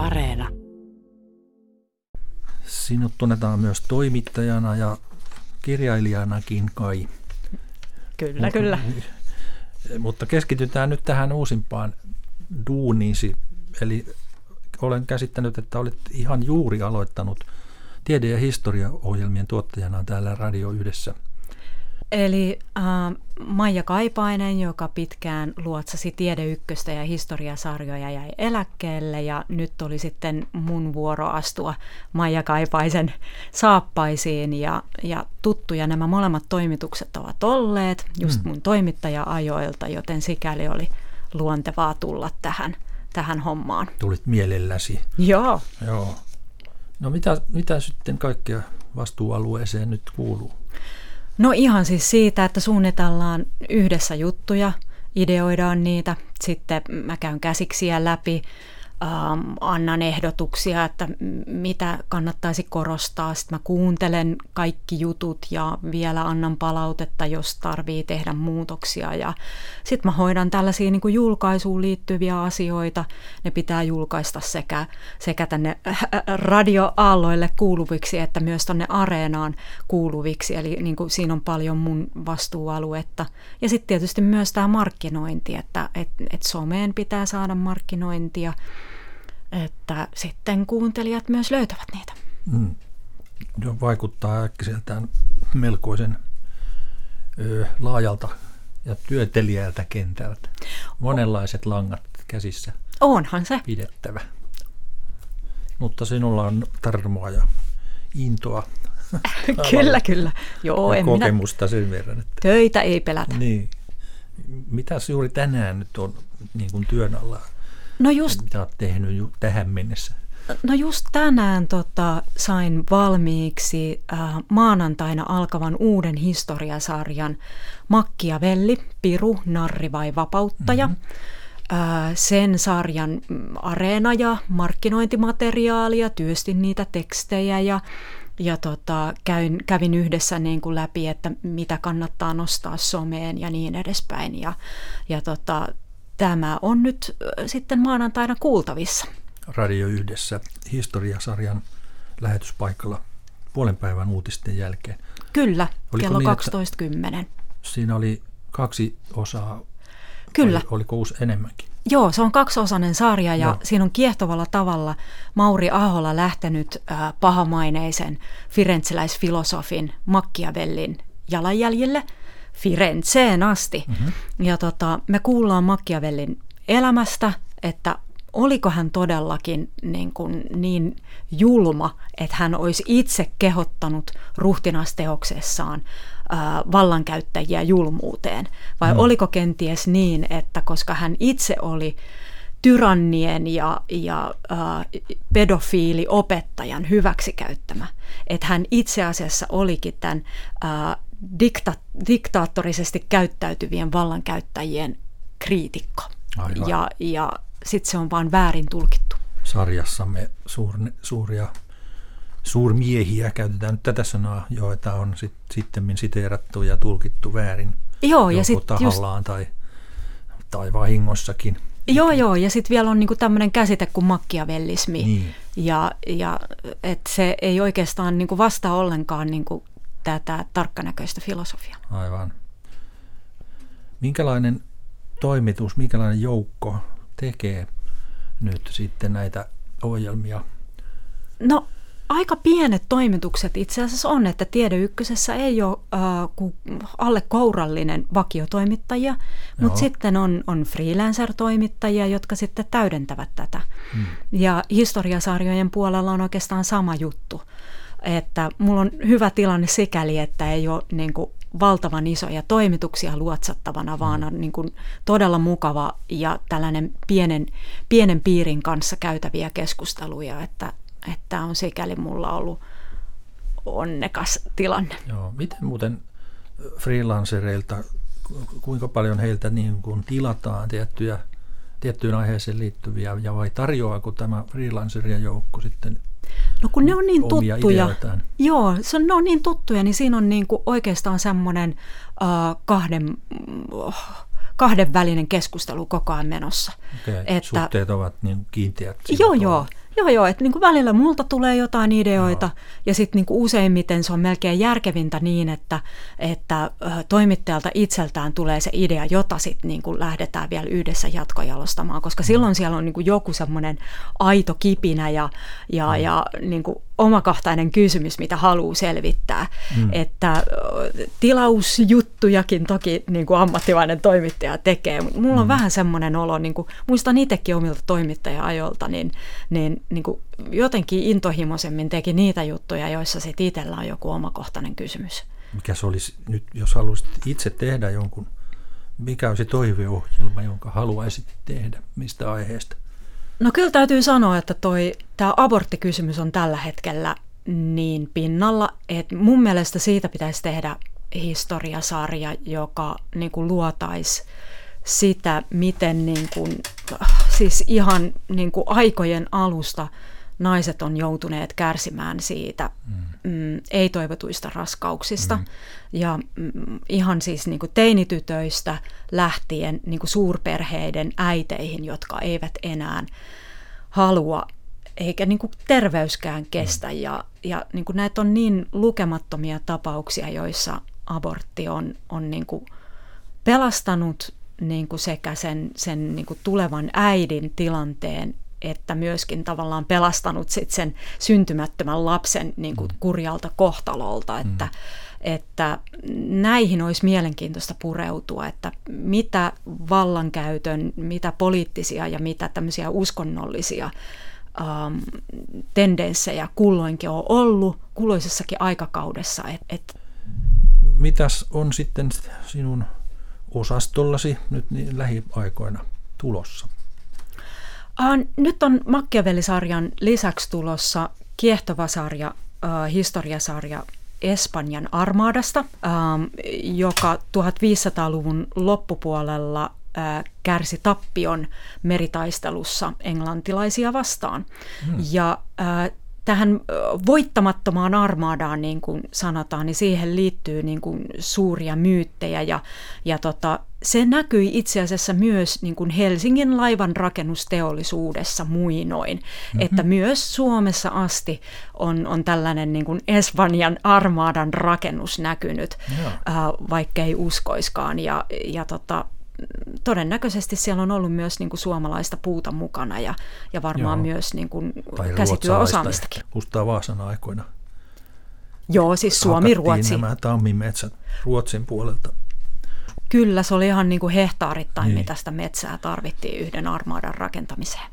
Areena. Sinut tunnetaan myös toimittajana ja kirjailijanakin kai. Kyllä, Mut- kyllä. Mutta keskitytään nyt tähän uusimpaan duuniisi. Eli olen käsittänyt, että olet ihan juuri aloittanut tiede- ja historiaohjelmien tuottajana täällä Radio Yhdessä. Eli äh, Maija Kaipainen, joka pitkään luotsasi Tiede Ykköstä ja historiasarjoja, jäi eläkkeelle ja nyt oli sitten mun vuoro astua Maija Kaipaisen saappaisiin ja, ja tuttuja nämä molemmat toimitukset ovat olleet just mun toimittaja-ajoilta, joten sikäli oli luontevaa tulla tähän, tähän hommaan. Tulit mielelläsi. Joo. Joo. No mitä, mitä sitten kaikkea vastuualueeseen nyt kuuluu? No ihan siis siitä, että suunnitellaan yhdessä juttuja, ideoidaan niitä, sitten mä käyn käsiksiä läpi, ähm, annan ehdotuksia, että mitä kannattaisi korostaa, sitten mä kuuntelen kaikki jutut ja vielä annan palautetta, jos tarvii tehdä muutoksia. Ja sitten mä hoidan tällaisia niin kuin julkaisuun liittyviä asioita, ne pitää julkaista sekä, sekä tänne äh, radioaalloille kuuluviksi että myös tonne areenaan kuuluviksi, eli niin kuin siinä on paljon mun vastuualuetta. Ja sitten tietysti myös tämä markkinointi, että et, et someen pitää saada markkinointia, että sitten kuuntelijat myös löytävät niitä. Mm. Jo vaikuttaa äkkiseltään melkoisen ö, laajalta ja työtelijältä kentältä. Monenlaiset langat käsissä Onhan se. pidettävä. Mutta sinulla on tarmoa ja intoa kyllä, kyllä. Joo, ja en minä, kokemusta sen verran. Että, töitä ei pelätä. niin. Mitäs juuri tänään nyt on niin kuin työn alla? No just Mitä olet tehnyt ju- tähän mennessä? No just tänään tota, sain valmiiksi äh, maanantaina alkavan uuden historiasarjan Makkiavelli, Piru, Narri vai Vapauttaja. Mm-hmm. Sen sarjan mm, areena- ja markkinointimateriaalia, työstin niitä tekstejä ja, ja tota, käyn, kävin yhdessä niin kuin läpi, että mitä kannattaa nostaa someen ja niin edespäin. Ja, ja tota, tämä on nyt sitten maanantaina kuultavissa. Radio Yhdessä historiasarjan lähetyspaikalla puolen päivän uutisten jälkeen. Kyllä, Oliko kello niin, että- 12.10. Siinä oli kaksi osaa. Kyllä. Vai oliko uusi enemmänkin? Joo, se on kaksiosainen sarja ja Joo. siinä on kiehtovalla tavalla Mauri Ahola lähtenyt äh, pahamaineisen firenzeläisfilosofin Machiavellin jalanjäljille Firenzeen asti. Mm-hmm. Ja tota, me kuullaan Machiavellin elämästä, että oliko hän todellakin niin, kuin niin julma, että hän olisi itse kehottanut ruhtinasteoksessaan vallankäyttäjiä julmuuteen? Vai mm. oliko kenties niin, että koska hän itse oli tyrannien ja, ja äh, pedofiiliopettajan hyväksikäyttämä, että hän itse asiassa olikin tämän äh, dikta, diktaattorisesti käyttäytyvien vallankäyttäjien kriitikko. Aivan. Ja, ja sitten se on vaan väärin tulkittu. Sarjassamme suur, suuria suurmiehiä, käytetään nyt tätä sanaa, joita on sit, sitten siteerattu ja tulkittu väärin. Joo, ja sitten just tahallaan tai, tai vahingossakin. Joo, joo, ja sitten vielä on niinku tämmöinen käsite kuin makkiavellismi. Niin. Ja, ja että se ei oikeastaan niinku vastaa ollenkaan niinku tätä tarkkanäköistä filosofiaa. Aivan. Minkälainen toimitus, minkälainen joukko tekee nyt sitten näitä ohjelmia? No aika pienet toimitukset itse asiassa on, että Tiede Ykkösessä ei ole äh, ku, alle kourallinen vakiotoimittajia, mutta sitten on, on freelancer-toimittajia, jotka sitten täydentävät tätä. Hmm. Ja historiasarjojen puolella on oikeastaan sama juttu, että mulla on hyvä tilanne sikäli, että ei ole niin kuin, valtavan isoja toimituksia luotsattavana, vaan on niin kuin, todella mukava ja tällainen pienen, pienen piirin kanssa käytäviä keskusteluja, että että on sikäli mulla ollut onnekas tilanne. Joo. Miten muuten freelancereilta, kuinka paljon heiltä niin kuin tilataan tiettyjä, tiettyyn aiheeseen liittyviä, ja vai tarjoaako tämä freelancerien joukko sitten No kun ne on niin tuttuja. ideoitaan? Joo, se on, ne on niin tuttuja, niin siinä on niin kuin oikeastaan semmoinen äh, kahden, uh, kahden välinen keskustelu koko ajan menossa. Okay. Että, Suhteet ovat niin kiinteät. Joo, joo. Joo, joo, että niin kuin välillä multa tulee jotain ideoita joo. ja sitten niin useimmiten se on melkein järkevintä niin, että, että toimittajalta itseltään tulee se idea, jota sitten niin lähdetään vielä yhdessä jatkojalostamaan, koska silloin siellä on niin kuin joku semmoinen aito kipinä ja, ja, mm. ja niin kuin omakohtainen kysymys, mitä haluaa selvittää. Mm. Että tilausjuttujakin toki niin kuin ammattilainen toimittaja tekee, mutta mulla on mm. vähän semmoinen olo, niin kuin, muistan itsekin omilta toimittaja-ajolta, niin, niin, niin kuin jotenkin intohimoisemmin teki niitä juttuja, joissa sitten itsellä on joku omakohtainen kysymys. Mikä se olisi nyt, jos haluaisit itse tehdä jonkun, mikä olisi toiveohjelma, jonka haluaisit tehdä, mistä aiheesta? No kyllä täytyy sanoa, että toi, tämä aborttikysymys on tällä hetkellä niin pinnalla, että mun mielestä siitä pitäisi tehdä historiasarja, joka niin kuin luotaisi sitä, miten niin kuin, siis ihan niin kuin aikojen alusta naiset on joutuneet kärsimään siitä mm. Mm, ei-toivotuista raskauksista. Mm. Ja mm, ihan siis niin kuin teinitytöistä lähtien niin kuin suurperheiden äiteihin, jotka eivät enää halua eikä niin kuin terveyskään kestä. Mm. Ja, ja niin kuin näitä on niin lukemattomia tapauksia, joissa abortti on, on niin kuin pelastanut niin kuin sekä sen, sen niin kuin tulevan äidin tilanteen, että myöskin tavallaan pelastanut sit sen syntymättömän lapsen niin kuin mm. kurjalta kohtalolta, että, mm. että näihin olisi mielenkiintoista pureutua, että mitä vallankäytön, mitä poliittisia ja mitä tämmöisiä uskonnollisia ähm, tendenssejä kulloinkin on ollut kulloisessakin aikakaudessa. Et, et. Mitäs on sitten sinun osastollasi nyt niin lähiaikoina tulossa? Nyt on Machiavelli-sarjan lisäksi tulossa kiehtova sarja, uh, historiasarja Espanjan armaadasta, joka 1500-luvun loppupuolella uh, kärsi tappion meritaistelussa englantilaisia vastaan. Hmm. Ja uh, tähän voittamattomaan armaadaan, niin kuin sanotaan, niin siihen liittyy niin kuin suuria myyttejä ja, ja tota, se näkyi itse asiassa myös niin kuin Helsingin laivan rakennusteollisuudessa muinoin, mm-hmm. että myös Suomessa asti on, on tällainen niin kuin Espanjan armaadan rakennus näkynyt, äh, vaikka ei uskoiskaan. Ja, ja tota, todennäköisesti siellä on ollut myös niin kuin suomalaista puuta mukana ja, ja varmaan Joo. myös niin kuin käsityöosaamistakin. Kustaa Vaasan aikoina. Joo, siis Suomi-Ruotsi. nämä tammimetsät Ruotsin puolelta. Kyllä, se oli ihan niin kuin hehtaarittain, niin. mitä sitä metsää tarvittiin yhden armaadan rakentamiseen.